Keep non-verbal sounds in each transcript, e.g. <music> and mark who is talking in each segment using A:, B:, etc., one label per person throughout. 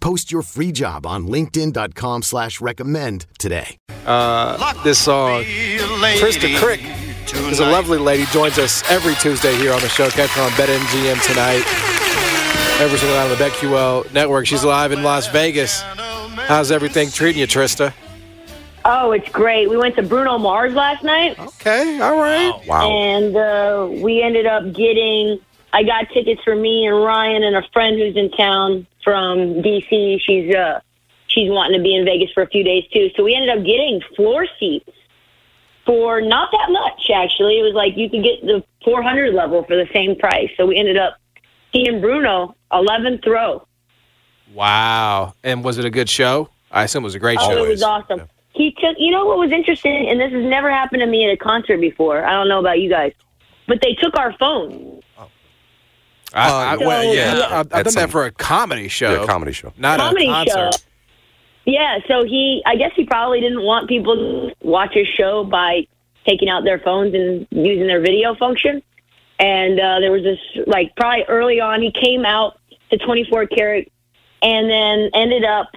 A: Post your free job on linkedin.com slash recommend today.
B: Uh, this song, Trysta Krick is a lovely lady, joins us every Tuesday here on the show. Catch her on BetMGM tonight. Every single night on the BetQL network. She's live in Las Vegas. How's everything treating you, Trysta?
C: Oh, it's great. We went to Bruno Mars last night.
B: Okay, all right.
D: Wow.
C: And uh, we ended up getting, I got tickets for me and Ryan and a friend who's in town from DC. She's, uh, she's wanting to be in Vegas for a few days too. So we ended up getting floor seats for not that much, actually. It was like you could get the 400 level for the same price. So we ended up seeing Bruno, 11th row.
B: Wow. And was it a good show? I assume it was a great
C: Oh,
B: show.
C: it was awesome. He took, you know what was interesting, and this has never happened to me at a concert before. I don't know about you guys, but they took our phones.
B: I, I,
C: So,
B: well, yeah,
C: yeah.
B: I've, I've done
D: some-
B: that for a comedy show.
D: Yeah, comedy show.
B: Not
C: Comedy
B: a concert.
C: show. Yeah, so he, I guess he probably didn't want people to watch his show by taking out their phones and using their video function. And uh, there was this, like, probably early on, he came out to 24 karat and then ended up,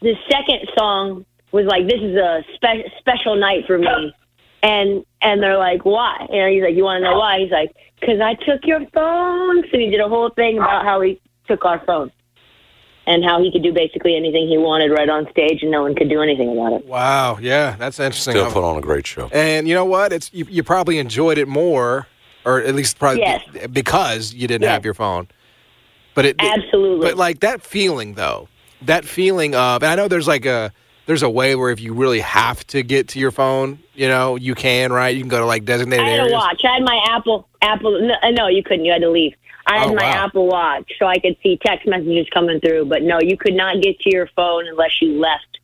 C: the second song was like, this is a spe- special night for me. And and they're like, why? And he's like, you want to know why? He's like, because I took your phone. And he did a whole thing about how he took our phone and how he could do basically anything he wanted right on stage, and no one could do anything about it.
B: Wow, yeah, that's interesting.
D: Still put on a great show.
B: And you know what? It's you, you probably enjoyed it more, or at least probably
C: Yes.
B: because you didn't
C: Yes.
B: have your phone. But it
C: Absolutely.
B: But like that feeling though, that feeling of, and I know there's like a there's a way where if you really have to get to your phone, you know, you can, right? You can go to like designated
C: I had
B: areas.
C: a watch. I had my Apple. Apple. No, uh, no, you couldn't. You had to leave. I had
B: Oh,
C: my
B: wow.
C: Apple Watch, so I could see text messages coming through. But no, you could not get to your phone unless you left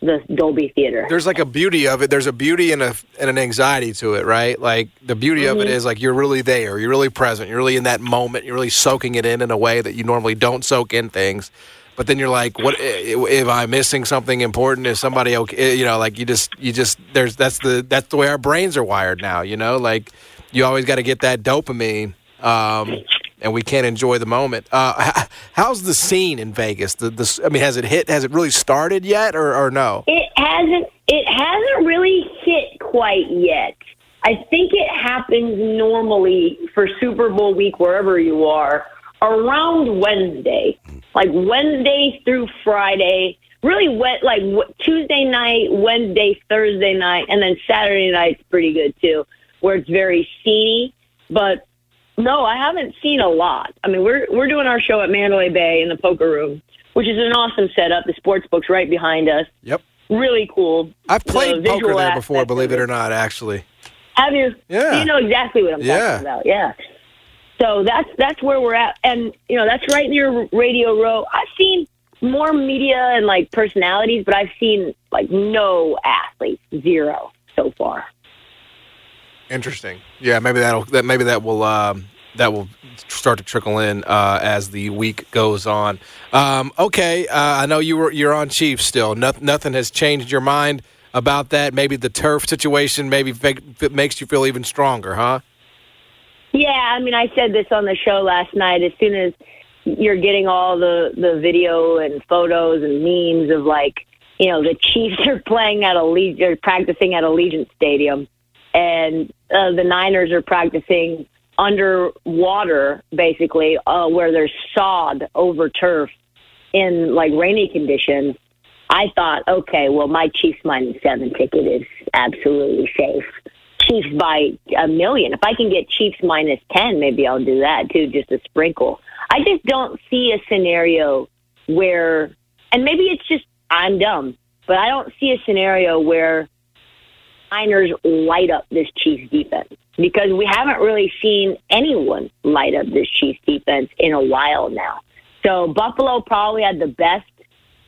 C: the Dolby Theater.
B: There's like a beauty of it. There's a beauty and a and an anxiety to it, right? Like the beauty of
C: Mm-hmm.
B: it is like you're really there, you're really present, you're really in that moment, you're really soaking it in in a way that you normally don't soak in things. But then you're like, what if I'm missing something important? Is somebody okay? You know, like you just you just there's that's the that's the way our brains are wired now. You know, like you always got to get that dopamine. Um, and we can't enjoy the moment. Uh, how's the scene in Vegas? The, the, I mean, has it hit? Has it really started yet, or, or no?
C: It hasn't. It hasn't really hit quite yet. I think it happens normally for Super Bowl week wherever you are around Wednesday, like Wednesday through Friday. Really wet, like Tuesday night, Wednesday, Thursday night, and then Saturday night's pretty good too, where it's very seedy. But no, I haven't seen a lot. I mean, we're we're doing our show at Mandalay Bay in the poker room, which is an awesome setup. The sports book's right behind us.
B: Yep.
C: Really cool.
B: I've played
C: The
B: poker there before, believe it or not, actually.
C: Have you?
B: Yeah.
C: You know exactly what I'm
B: Yeah.
C: talking about. Yeah. So that's that's where we're at, and you know that's right near Radio Row. I've seen more media and like personalities, but I've seen like no athletes, zero so far.
B: Interesting. Yeah, maybe that'll that maybe that will um, that will start to trickle in uh, as the week goes on. Um, okay, uh, I know you were you're on Chiefs still. Noth- nothing has changed your mind about that. Maybe the turf situation maybe makes you feel even stronger, huh?
C: Yeah, I mean, I said this on the show last night. As soon as you're getting all the the video and photos and memes of like, you know, the Chiefs are playing at Allegiant, or practicing at Allegiant Stadium, and uh, the Niners are practicing underwater, basically, uh, where there's sod over turf in like rainy conditions. I thought, okay, well, my Chiefs minus seven ticket is absolutely safe. Chiefs by a million. If I can get Chiefs minus 10, maybe I'll do that too, just a sprinkle. I just don't see a scenario where, and maybe it's just I'm dumb, but I don't see a scenario where Niners light up this Chiefs defense because we haven't really seen anyone light up this Chiefs defense in a while now. So Buffalo probably had the best,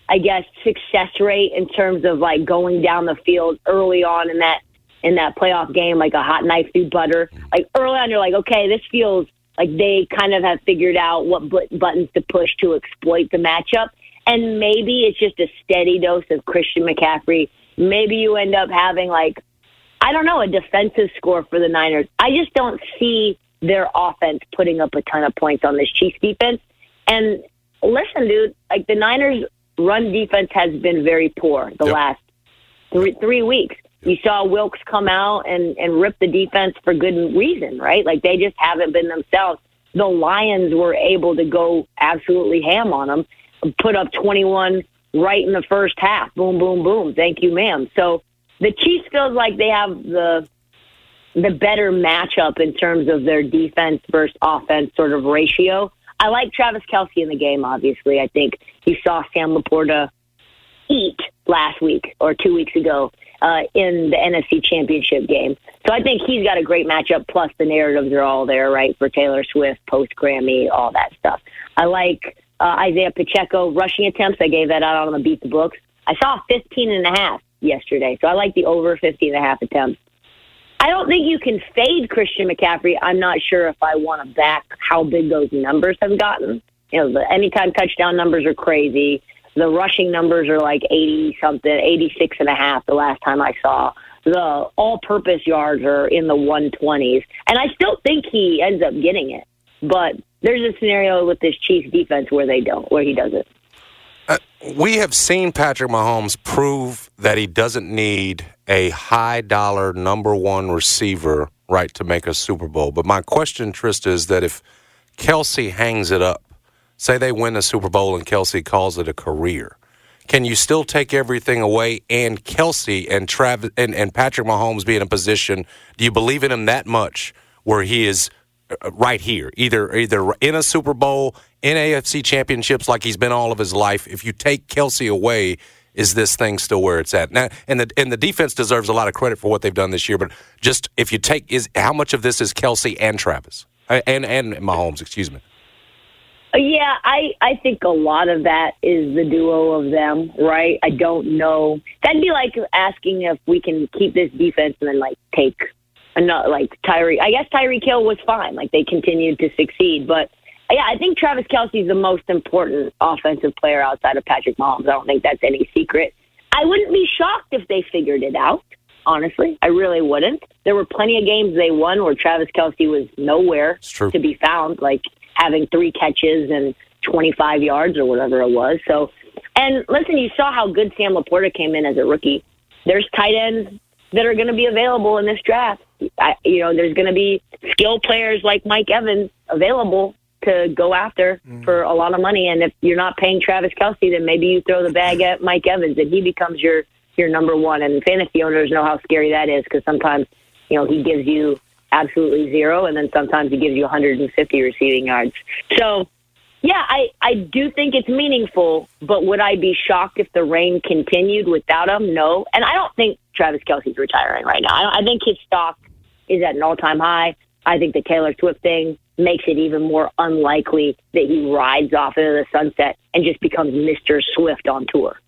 C: I guess, success rate in terms of like going down the field early on in that in that playoff game, like a hot knife through butter. Like early on, you're like, okay, this feels like they kind of have figured out what buttons to push to exploit the matchup. And maybe it's just a steady dose of Christian McCaffrey. Maybe you end up having like I don't know, a defensive score for the Niners. I just don't see their offense putting up a ton of points on this Chiefs defense. And listen, dude, like the Niners' run defense has been very poor the
B: Yep.
C: last three, three weeks. You saw Wilks come out and, and rip the defense for good reason, right? Like they just haven't been themselves. The Lions were able to go absolutely ham on them, put up 21 right in the first half. Boom, boom, boom. Thank you, ma'am. So the Chiefs feels like they have the the better matchup in terms of their defense versus offense sort of ratio. I like Travis Kelce in the game. Obviously, I think you saw Sam LaPorta eat last week or two weeks ago uh, in the NFC Championship game. So I think he's got a great matchup. Plus, the narratives are all there, right, for Taylor Swift, post Grammy, all that stuff. I like uh, Isiah Pacheco rushing attempts. I gave that out on the Beat the Books. I saw 15 and a half yesterday, so I like the over 50 and a half attempts. I don't think you can fade Christian McCaffrey. I'm not sure if I want to back how big those numbers have gotten. You know, the anytime touchdown numbers are crazy. The rushing numbers are like 80 something, 86 and a half the last time I saw. The all purpose yards are in the 120s. And I still think he ends up getting it. But there's a scenario with this Chiefs defense where they don't, where he doesn't.
D: Uh, we have seen Patrick Mahomes prove that he doesn't need a high dollar number one receiver right to make a Super Bowl. But my question, Trysta, is that if Kelce hangs it up, say they win the Super Bowl and Kelce calls it a career, can you still take everything away and Kelce and Travis and, and Patrick Mahomes be in a position? Do you believe in him that much where he is uh, right here, either either in a Super Bowl, in AFC championships like he's been all of his life? If you take Kelce away, is this thing still where it's at now? And the and the defense deserves a lot of credit for what they've done this year. But just if you take is how much of this is Kelce and Travis Uh, and and Mahomes? Excuse me.
C: Yeah, I I think a lot of that is the duo of them, right? I don't know. That'd be like asking if we can keep this defense and then like take another like Tyreek. I guess Tyreek Hill was fine. Like they continued to succeed, but yeah, I think Travis Kelce's the most important offensive player outside of Patrick Mahomes. I don't think that's any secret. I wouldn't be shocked if they figured it out. Honestly, I really wouldn't. There were plenty of games they won where Travis Kelce was nowhere to be found, like having three catches and 25 yards or whatever it was. So, and listen, you saw how good Sam LaPorta came in as a rookie. There's tight ends that are going to be available in this draft. I, you know, there's going to be skill players like Mike Evans available to go after mm. for a lot of money. And if you're not paying Travis Kelce, then maybe you throw the bag at Mike Evans and he becomes your your number one. And fantasy owners know how scary that is because sometimes you know he gives you absolutely zero, and then sometimes he gives you 150 receiving yards. So. Yeah, I, I do think it's meaningful, but would I be shocked if the reign continued without him? No. And I don't think Travis Kelce's retiring right now. I, I think his stock is at an all time high. I think the Taylor Swift thing makes it even more unlikely that he rides off into the sunset and just becomes Mr. Swift on tour.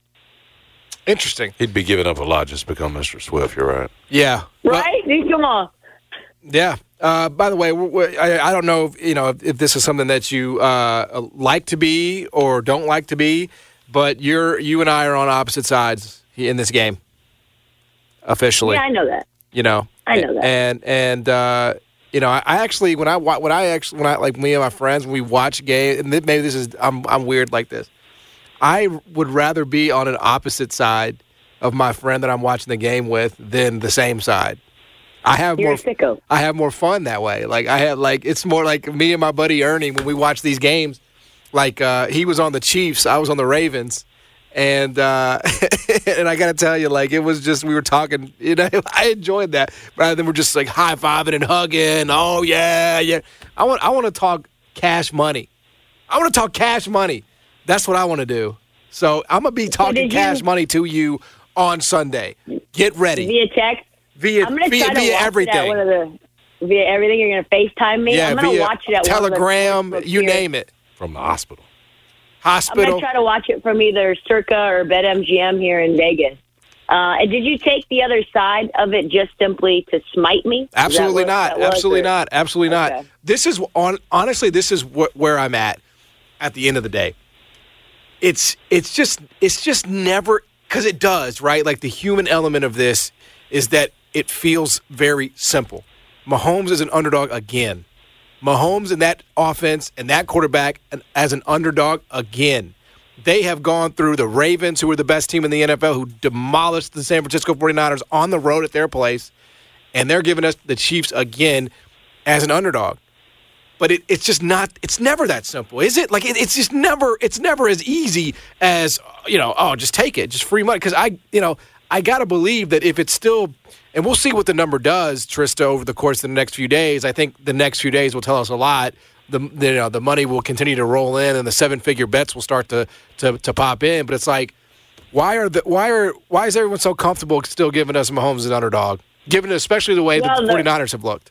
B: Interesting.
D: He'd be giving up a lot just to become Mr. Swift. You're right.
B: Yeah. Well,
C: Right? Come on.
B: Yeah. Uh, by the way, I don't know if you know if, if this is something that you uh, like to be or don't like to be, but you're you and I are on opposite sides in this game. Officially,
C: Yeah, I know that.
B: you know.
C: I know that.
B: And and uh, you know, I, I actually when I when I actually when I like me and my friends when we watch game, and maybe this is I'm I'm weird like this. I would rather be on an opposite side of my friend that I'm watching the game with than the same side. I have
C: You're
B: more. I have more fun that way. Like I have like it's more like me and my buddy Ernie when we watch these games. Like uh, he was on the Chiefs, I was on the Ravens, And uh, <laughs> and I got to tell you, like it was just we were talking. You know, <laughs> I enjoyed that rather than we're just like high fiving and hugging. Oh yeah, yeah. I want I want to talk cash money. I want to talk cash money. That's what I want to do. So I'm gonna be talking
C: did you-
B: cash money to you on Sunday. Get ready
C: Via text.
B: Via
C: I'm gonna
B: via,
C: try to
B: via
C: watch
B: everything.
C: it at one of the via everything. You're gonna FaceTime me.
B: yeah,
C: I'm gonna
B: via
C: watch it at
B: Telegram.
C: One of the
B: you name it.
D: from the hospital.
B: Hospital.
C: I'm gonna try to watch it from either Circa or BetMGM here in Vegas. Uh, and did you take the other side of it just simply to smite me? Is that
B: Absolutely not. Absolutely
C: or-
B: not. Absolutely not. This is on honestly this is wh- where I'm at at the end of the day. It's it's just it's just never cuz it does, right? Like the human element of this is that it feels very simple. Mahomes is an underdog again. Mahomes and that offense and that quarterback as an underdog again. They have gone through the Ravens, who were the best team in the NFL, who demolished the San Francisco 49ers on the road at their place and they're giving us the Chiefs again as an underdog. But it, it's just not. It's never that simple, is it? Like it, it's just never. It's never as easy as you know. Oh, just take it, just free money. Because I, you know, I gotta believe that if it's still, and we'll see what the number does, Trysta, over the course of the next few days. I think the next few days will tell us a lot. The you know the money will continue to roll in, and the seven figure bets will start to to to pop in. But it's like, why are the why are why is everyone so comfortable still giving us Mahomes an underdog? Given especially the way
C: Well,
B: the
C: the-
B: 49ers have looked.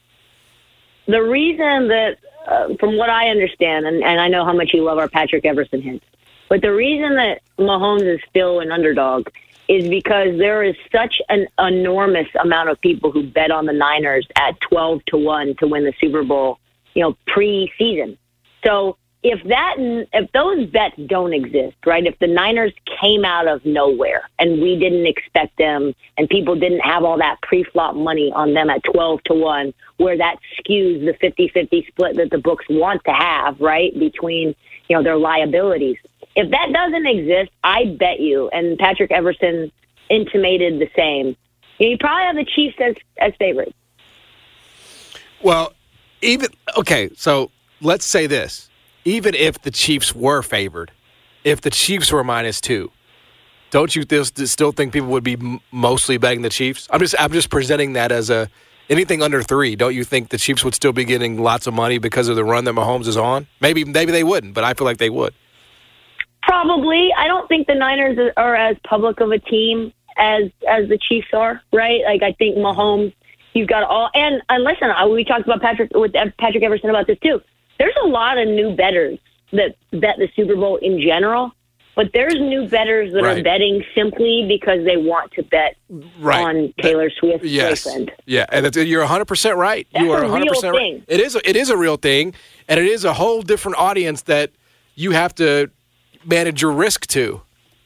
C: the reason that, uh, from what I understand, and, and I know how much you love our Patrick Everson hits, but the reason that Mahomes is still an underdog is because there is such an enormous amount of people who bet on the Niners at 12 to 1 to win the Super Bowl, you know, pre-season. So if that if those bets don't exist, right? If the Niners came out of nowhere and we didn't expect them and people didn't have all that pre-flop money on them at 12 to 1 where that skews the 50-50 split that the books want to have, right? Between, you know, their liabilities. If that doesn't exist, I bet you and Patrick Everson intimated the same. You, probably have the Chiefs as as favorites.
B: Well, even okay, so let's say this. Even if the Chiefs were favored, if the Chiefs were minus 2, don't you still think people would be mostly betting the Chiefs? I'm just I'm just presenting that as a anything under 3. Don't you think the Chiefs would still be getting lots of money because of the run that Mahomes is on? Maybe maybe they wouldn't, but I feel like they would.
C: Probably. I don't think the Niners are as public of a team as as the Chiefs are, right? Like I think Mahomes, you've got all and and listen, I- we talked about Patrick with Patrick Everson about this too. There's a lot of new betters that bet the Super Bowl in general, but there's new betters that are betting simply because they want to bet
B: Right.
C: on Taylor Swift's
B: Yes.
C: boyfriend.
B: Yeah, and you're 100% right.
C: That's
B: you are 100% right.
C: thing.
B: It is a, it is a real thing and it is a whole different audience that you have to manage your risk to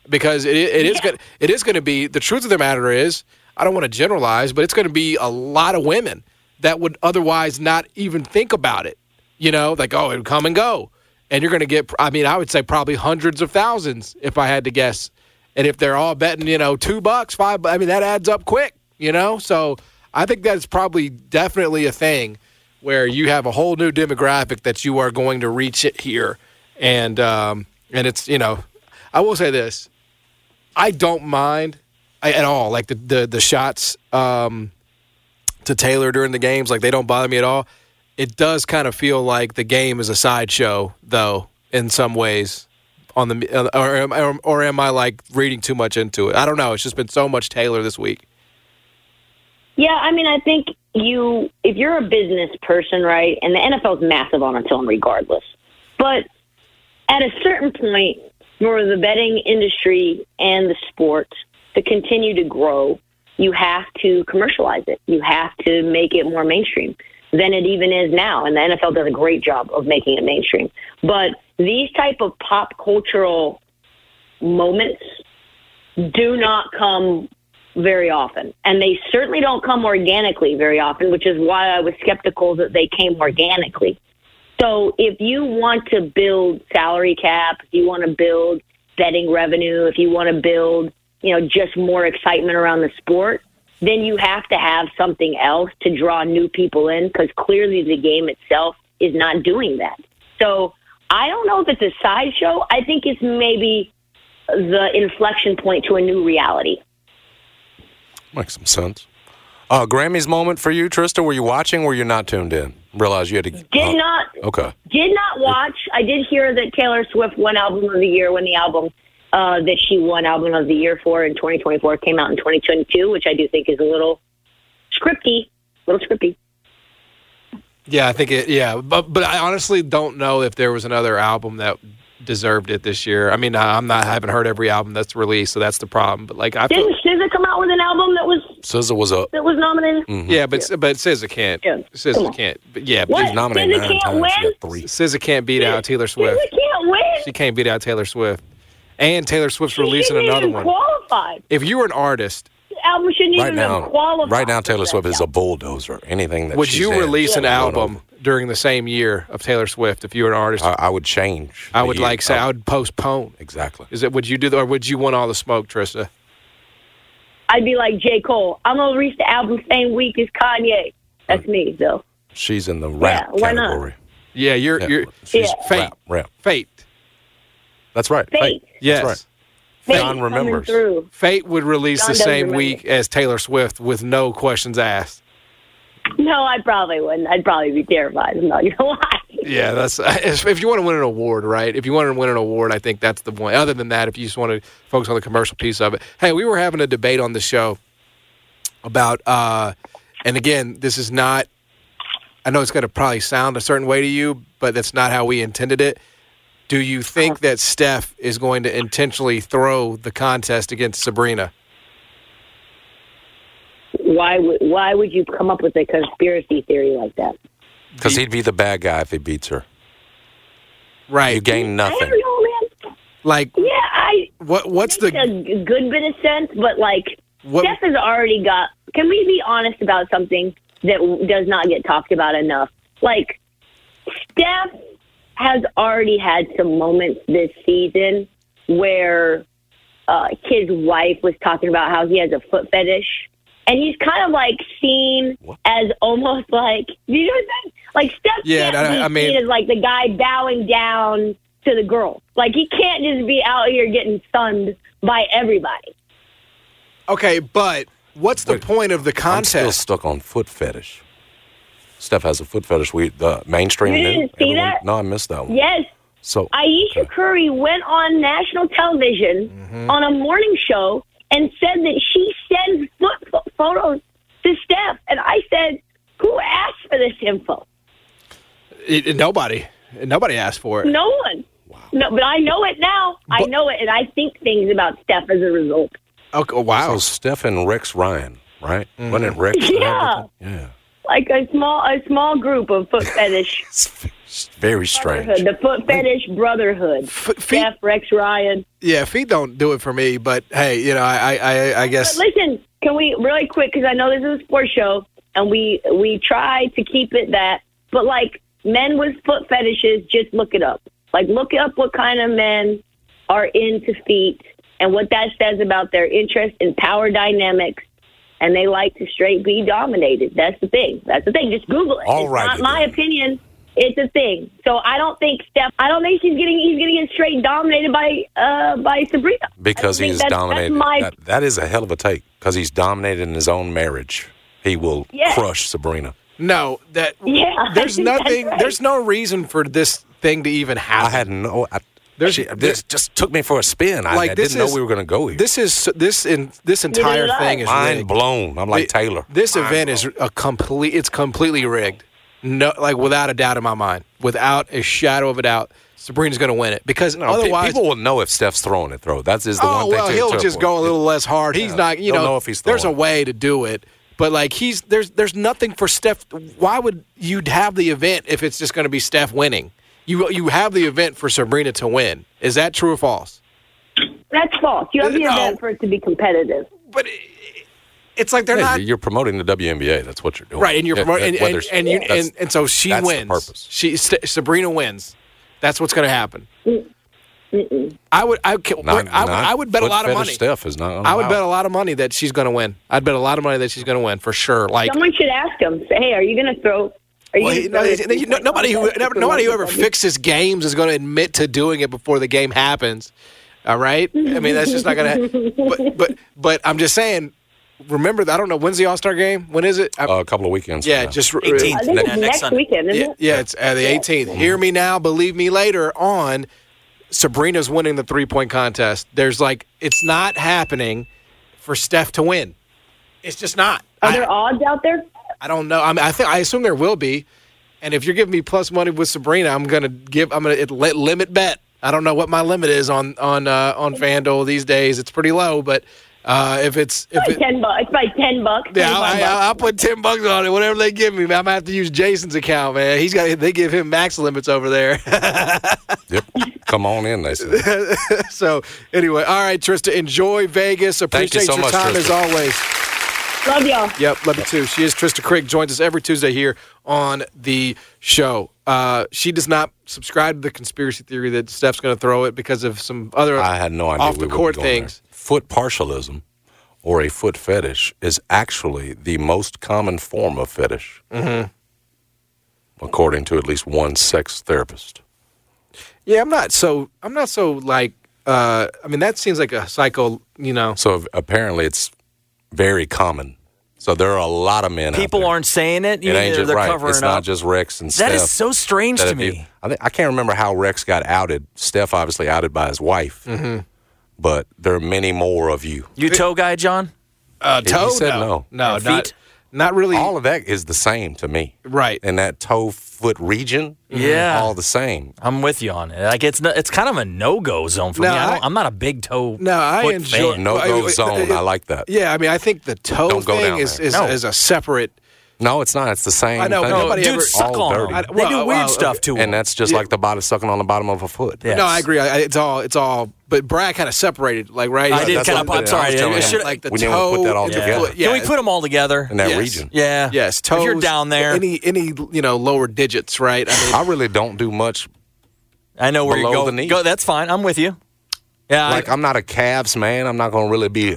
B: because it, it is
C: Yeah.
B: going it is going to be the truth of the matter is I don't want to generalize, but it's going to be a lot of women that would otherwise not even think about it. You know, like oh, it would come and go. And you're going to get I mean, I would say probably hundreds of thousands if I had to guess. And if they're all betting, you know, 2 bucks, 5 I mean that adds up quick, you know? So I think that's probably definitely a thing where you have a whole new demographic that you are going to reach it here. And um and it's, you know, I will say this. I don't mind at all like the the, the shots um to Taylor during the games like they don't bother me at all. It does kind of feel like the game is a sideshow though in some ways on the uh, or, am- or, or am I like reading too much into it? I don't know. It's just been so much Taylor this week.
C: Yeah, I mean, I think you, if you're a business person, right, and the NFL is massive on its own regardless, but at a certain point, for the betting industry and the sport to continue to grow, you have to commercialize it. You have to make it more mainstream than it even is now. And the NFL does a great job of making it mainstream. But these type of pop cultural moments do not come very often. And they certainly don't come organically very often, which is why I was skeptical that they came organically. So if you want to build salary cap, if you want to build betting revenue, if you want to build, you know, just more excitement around the sport, then you have to have something else to draw new people in because clearly the game itself is not doing that. So I don't know if it's a sideshow. I think it's maybe the inflection point to a new reality.
D: Makes some sense. Uh, Grammys moment for you, Trysta. Were you watching? Or were you not tuned in? Realize you had to.
C: Did
D: uh,
C: not
D: Okay.
C: did not watch. I did hear that Taylor Swift won album of the year when the album uh, that she won album of the year for in 2024 came out in 2022, which I do think is a little scripty, a little scripty.
B: Yeah, I think it. Yeah, but but I honestly don't know if there was another album that deserved it this year. I mean, I- I'm not. I haven't heard every album that's released, so that's the problem. But like, I feel,
C: Didn't SZA come out with an album that was
D: SZA was a
C: that was nominated? Mm-hmm.
B: yeah, but but SZA can't.
C: Yeah,
B: SZA can't. But yeah,
C: What?
D: She's nominated
C: SZA
D: nine
C: can't
D: times. She
C: win?
D: got three.
B: SZA can't beat out <laughs> Taylor Swift.
C: SZA can't win.
B: She can't beat out Taylor Swift. And Taylor Swift's
C: She
B: releasing
C: shouldn't
B: another
C: even
B: one.
C: Qualified.
B: If you were an artist,
C: album shouldn't
D: Right
C: even
D: now,
C: have qualified.
D: right now, Taylor Swift is a bulldozer. Anything that
B: would
D: she's
B: you
D: in,
B: release an album
D: over.
B: During the same year of Taylor Swift if you were an artist?
D: I, I would change.
B: I would
D: year.
B: like say
D: Oh,
B: I would postpone.
D: exactly.
B: Is it? Would you do that, or would you want all the smoke, Trysta?
C: I'd be like J. Cole. I'm gonna release the album same week as Kanye. That's me, though.
D: She's in the rap
C: why not?
D: category.
B: Yeah, you're
D: Yeah,
B: you're
D: she's
C: Yeah.
B: Fate.
D: rap, rap.
B: Fate.
D: That's right.
C: Fate.
B: Yes.
D: That's right.
C: Fate's
D: John remembers.
B: Fate would release
C: John
B: the same
C: remember.
B: week as Taylor Swift with no questions asked.
C: No, I probably wouldn't. I'd probably be terrified. I'm not gonna <laughs> lie.
B: Yeah, that's if you want to win an award, right? If you want to win an award, I think that's the point. Other than that, if you just want to focus on the commercial piece of it, hey, we were having a debate on the show about, uh, and again, this is not. I know it's going to probably sound a certain way to you, but that's not how we intended it. Do you think that Steph is going to intentionally throw the contest against Sabrina?
C: Why would Why would you come up with a conspiracy theory like that?
D: Because he'd be the bad guy if he beats her.
B: Right.
D: You gain
C: I
D: nothing.
C: don't know, man.
B: like
C: Yeah, I
B: what? What's the?
C: a g- good bit of sense, but like
B: What-
C: Steph has already got. Can we be honest about something that does not get talked about enough? Like Steph has already had some moments this season where uh, his wife was talking about how he has a foot fetish. And he's kind of like seen as almost like <laughs> you know what I'm saying? Like Steph
B: Yeah,
C: can't
B: I-
C: be
B: I mean-
C: seen as like the guy bowing down to the girl. Like he can't just be out here getting sunned by everybody.
B: Okay, but what's the
D: Wait,
B: point of the
D: I'm still stuck on foot fetish. Steph has a foot fetish. We the mainstream
C: You didn't see
D: Everyone-
C: that?
D: No, I missed that one.
C: Yes,
D: So
C: Ayesha
D: okay.
C: Curry went on national television
B: Mm-hmm.
C: on a morning show and said that she sends foot photos to Steph. And I said, "Who asked for this info?
B: It- it- nobody, nobody asked for it.
C: No one." Wow. No, but I know it now. I know it, and I think things about Steph as a result.
B: Okay, wow.
D: So Steph and Rex Ryan, right? Mm-hmm. Wasn't it Rex?
C: Yeah.
D: Yeah.
C: Like a small, a small group of foot <laughs> fetish
D: It's very strange.
C: the foot fetish brotherhood.
B: F- feet-
C: Steph, Rex Ryan.
B: yeah, feet don't do it for me, but hey, you know, I, I, I, I guess.
C: But listen, can we really quick? Because I know this is a sports show, and we we try to keep it that. But like men with foot fetishes, just look it up. Like look up what kind of men are into feet and what that says about their interest in power dynamics. And they like to straight be dominated. That's the thing. That's the thing. Just Google it.
D: All
C: it's not my opinion. It's a thing. So I don't think Steph. I don't think she's getting. He's going to get straight dominated by uh by Sabrina.
D: Because
C: think
D: he's
C: that's-
D: dominated.
C: That's my
D: that, that is a hell of a take because he's dominated in his own marriage. He will
C: Yeah.
D: crush Sabrina.
B: No, that
C: Yeah, <laughs>
B: there's nothing.
C: right.
B: There's no reason for this thing to even happen.
D: I had no. I,
B: There's-
D: she, this just took me for a spin. I,
B: Like,
D: I
B: this
D: didn't know we were going to go here.
B: This is this in this entire thing is
D: Mind
B: rigged.
D: blown. I'm like
B: The-
D: Taylor.
B: This
D: Mind
B: event is a complete. It's completely rigged. No, like without a doubt in my mind, without a shadow of a doubt, Sabrina's going to win it because
D: No,
B: otherwise,
D: people will know if Steph's throwing it. Throw. That's is the
B: oh
D: one thing.
B: well,
D: to
B: he'll
D: to
B: just
D: avoid.
B: go a little less hard. He's
D: Yeah.
B: not, you know,
D: know if he's
B: there's a way to do it, but like he's there's there's nothing for Steph. Why would you have the event if it's just going to be Steph winning? You you have the event for Sabrina to win. Is that true or false?
C: That's false. You have the
B: No.
C: event for it to be competitive.
B: But it- it's like they're
D: Yeah,
B: not
D: you're promoting the WNBA. That's what you're doing.
B: right, and you're
D: Yeah,
B: promoting, and, and, and, you,
D: that's-
B: and and so she
D: that's the
B: wins.
D: purpose.
B: She St- Sabrina wins. That's what's going to happen. I would I, ca-
D: not-
B: I, would-
D: not
B: I would bet a lot of money.
D: Steph is not.
B: I would bet a lot of money that she's going to win. I'd bet a lot of money that she's going to win for sure. Like
C: Someone should ask him. Say, hey, are you going to throw? Are you
B: well,
C: gonna
B: he-
C: throw
B: no, you know,
C: three-point
B: nobody who never, nobody who ever <laughs> fixes games is going to admit to doing it before the game happens. All right. I mean, that's just not gonna. But but but I'm just saying. Remember, I don't know when's the All Star game. When is it? I-
D: Uh, a couple of weekends. from
B: yeah, just
E: 18th.
C: I think it's
E: next
C: next,
E: Sunday.
C: weekend, isn't
B: Yeah,
C: it?
B: yeah, it's uh, the 18th. Hear me now, believe me later. On Sabrina's winning the three point contest. There's like it's not happening for Steph to win. It's just not.
C: Are
B: I,
C: there odds out there?
B: I don't know. I mean, I think I assume there will be. And if you're giving me plus money with Sabrina, I'm gonna give. I'm gonna it, limit bet. I don't know what my limit is on on uh, on FanDuel these days. It's pretty low, but uh, if it's if
C: Like
B: it,
C: ten bucks. It's like ten bucks.
B: yeah,
C: 25
B: I'll,
C: bucks.
B: I'll, I'll put ten bucks on it. Whatever they give me, man. I'm gonna have to use Jason's account, man. He's got they give him max limits over there. <laughs>
D: Yep. Come on in, they said. <laughs>
B: so anyway, all right, Trysta, enjoy Vegas.
D: Thank you
B: Appreciate
D: so
B: your
D: much,
B: time
D: Trysta.
B: as always.
C: Love y'all.
B: Yep, love you too. She is Trysta Krick. Joins us every Tuesday here on the show. Uh, she does not subscribe to the conspiracy theory that Steph's going to throw it because of some other
D: I had no idea
B: off the
D: would be
B: court
D: going there.
B: things.
D: Foot partialism or a foot fetish is actually the most common form of fetish, mm-hmm. according to at least one sex therapist.
B: Yeah, I'm not so. I'm not so like. Uh, I mean, that seems like a psycho. You know.
D: So apparently, it's very common. So there are a lot of men. out
E: People
D: there.
E: aren't saying it. You
D: it ain't just,
E: they're
D: right.
E: covering
D: It's
E: up.
D: not just Rex and
E: that
D: Steph.
E: is so strange
D: that
E: to
D: if you-
E: me.
D: I think I can't remember how Rex got outed. Steph obviously outed by his wife,
E: Mm-hmm.
D: but there are many more of you.
E: You toe guy, John?
B: Uh,
D: He
B: toe?
D: said
B: no,
D: no.
B: no,
E: And
B: not
E: feet?
B: Not really.
D: All of that is the same to me.
B: right.
D: In that toe foot region,
E: Yeah.
D: all the same.
E: I'm with you on it. Like it's not, it's kind of a no go zone for
B: No,
E: me. I
B: I-
E: don't, I'm not a big toe.
B: No, I enjoy
D: no go zone.
B: it-
D: I like that.
B: Yeah, I mean, I think the toe
D: Don't go
B: thing
D: down
B: is
D: there.
B: is,
E: No.
B: is a separate.
D: No, it's not. It's the same.
B: I know,
D: thing.
E: No,
B: nobody
E: dudes
B: ever-
E: suck on
D: dirty.
E: them.
B: I-
E: they
B: well,
E: do
B: well,
E: weird uh, stuff
B: okay.
E: to
D: and
E: them.
D: that's just
B: Yeah.
D: like the body sucking on the bottom of a foot.
E: Yeah.
B: No, I agree. I, it's all it's all. But Brad kind of separated, like right.
E: I did
D: that's
E: kind of. I'm sorry.
D: I was telling
E: I
D: him.
E: should-
B: like the
D: We
B: toe.
D: didn't put that all
B: and the
D: together.
B: Yeah.
E: Can we put them all together?
D: in that
B: Yes.
D: region.
E: Yeah.
B: Yes, toes.
E: If you're down there,
B: any any you know lower digits, right? I mean,
D: I really don't do much.
E: I know where
D: below
E: you're
D: the knee.
E: Go. That's fine. I'm with you. Yeah.
D: Like
E: I,
D: I'm not a calves man. I'm not going to really be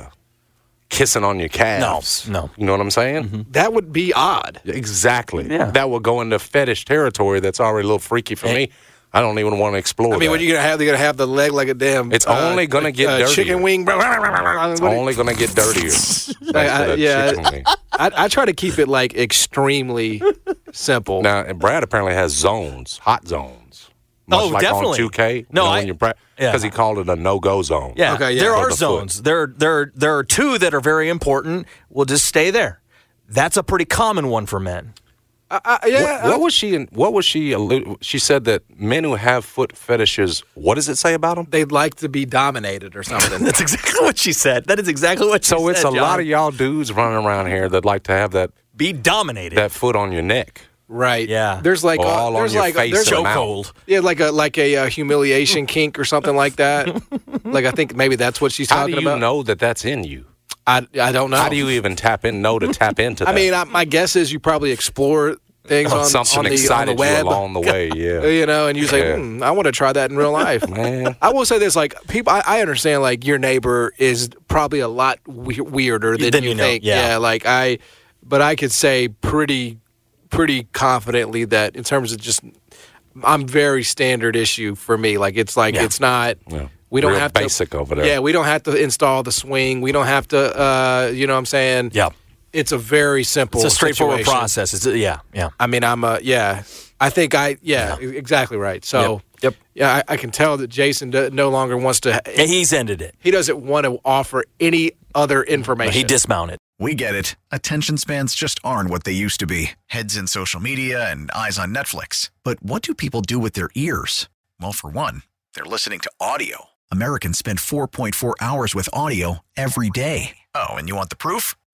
D: kissing on your calves.
E: No, no.
D: You know what I'm saying?
B: that would be odd.
D: Exactly.
E: Yeah.
D: That will go into fetish territory. That's already a little freaky for me. I don't even want to explore.
B: I mean,
D: that.
B: what you gonna have? They're gonna have the leg like a damn.
D: It's only gonna get
B: uh,
D: dirtier.
B: chicken wing.
D: It's only going to get dirtier. <laughs> Thanks
B: I- yeah.
D: chicken.
B: I, I try to keep it like extremely simple.
D: Now, Brad apparently has zones, hot zones. Much
E: Oh,
D: like
E: definitely.
D: on 2K.
E: No,
D: you know,
E: I-
D: when you're because
E: yeah.
D: he called it a no-go zone.
E: yeah.
B: Okay, yeah.
E: There are
D: the foot.
E: zones. There, there, there are two that are very important. We'll just stay there. That's a pretty common one for men.
B: I, yeah,
D: What, what was she? In, what was she? allu- She said that men who have foot fetishes. What does it say about them?
B: they'd like to be dominated or something. <laughs>
E: That's exactly what she said. That is exactly what she said.
D: So it's a
E: John.
D: lot of y'all dudes running around here that like to have that
E: be dominated.
D: that foot on your neck.
B: Right?
E: Yeah.
B: There's like
D: Or all on
B: there's
D: your
B: like
D: face
B: there's
D: and
B: a,
D: mouth.
E: chokehold.
B: yeah like a like a uh, humiliation <laughs> kink or something like that. like I think maybe that's what she's
D: How
B: talking
D: do you
B: about.
D: know that that's in you?
B: I I don't know.
D: How do you even tap in? Know to tap into that? <laughs>
B: I mean, I, my guess is you probably explore things
D: Oh,
B: on,
D: something
B: on the, on
D: excited
B: the web,
D: you along the way. <laughs> Yeah.
B: you know, and you say,
D: Yeah.
B: hmm, I want to try that in real life.
D: Man.
B: I will say this: like people, I, I understand. Like your neighbor is probably a lot we- weirder than,
E: Than
B: you,
E: you know,
B: think.
E: yeah.
B: like I, but I could say pretty, pretty confidently that in terms of just, I'm very standard issue for me. Like it's like
E: Yeah.
B: it's not.
D: Yeah.
B: We don't
D: Real
B: have
D: basic
B: to,
D: over there.
B: Yeah, we don't have to install the swing. We don't have to. uh You know, what I'm saying.
E: Yeah.
B: It's a very simple.
E: It's a straightforward
B: situation.
E: process. It's yeah, yeah.
B: I mean, I'm a yeah. I think I yeah, e- exactly right. So
E: Yep.
B: Yeah, I, I can tell that Jason do, no longer wants to.
E: Yeah, he's ended it.
B: He doesn't want to offer any other information.
E: He dismounted.
F: We get it. Attention spans just aren't what they used to be heads in social media and eyes on Netflix. But what do people do with their ears? Well, for one, they're listening to audio. Americans spend 4.4 hours with audio every day. Oh, and you want the proof?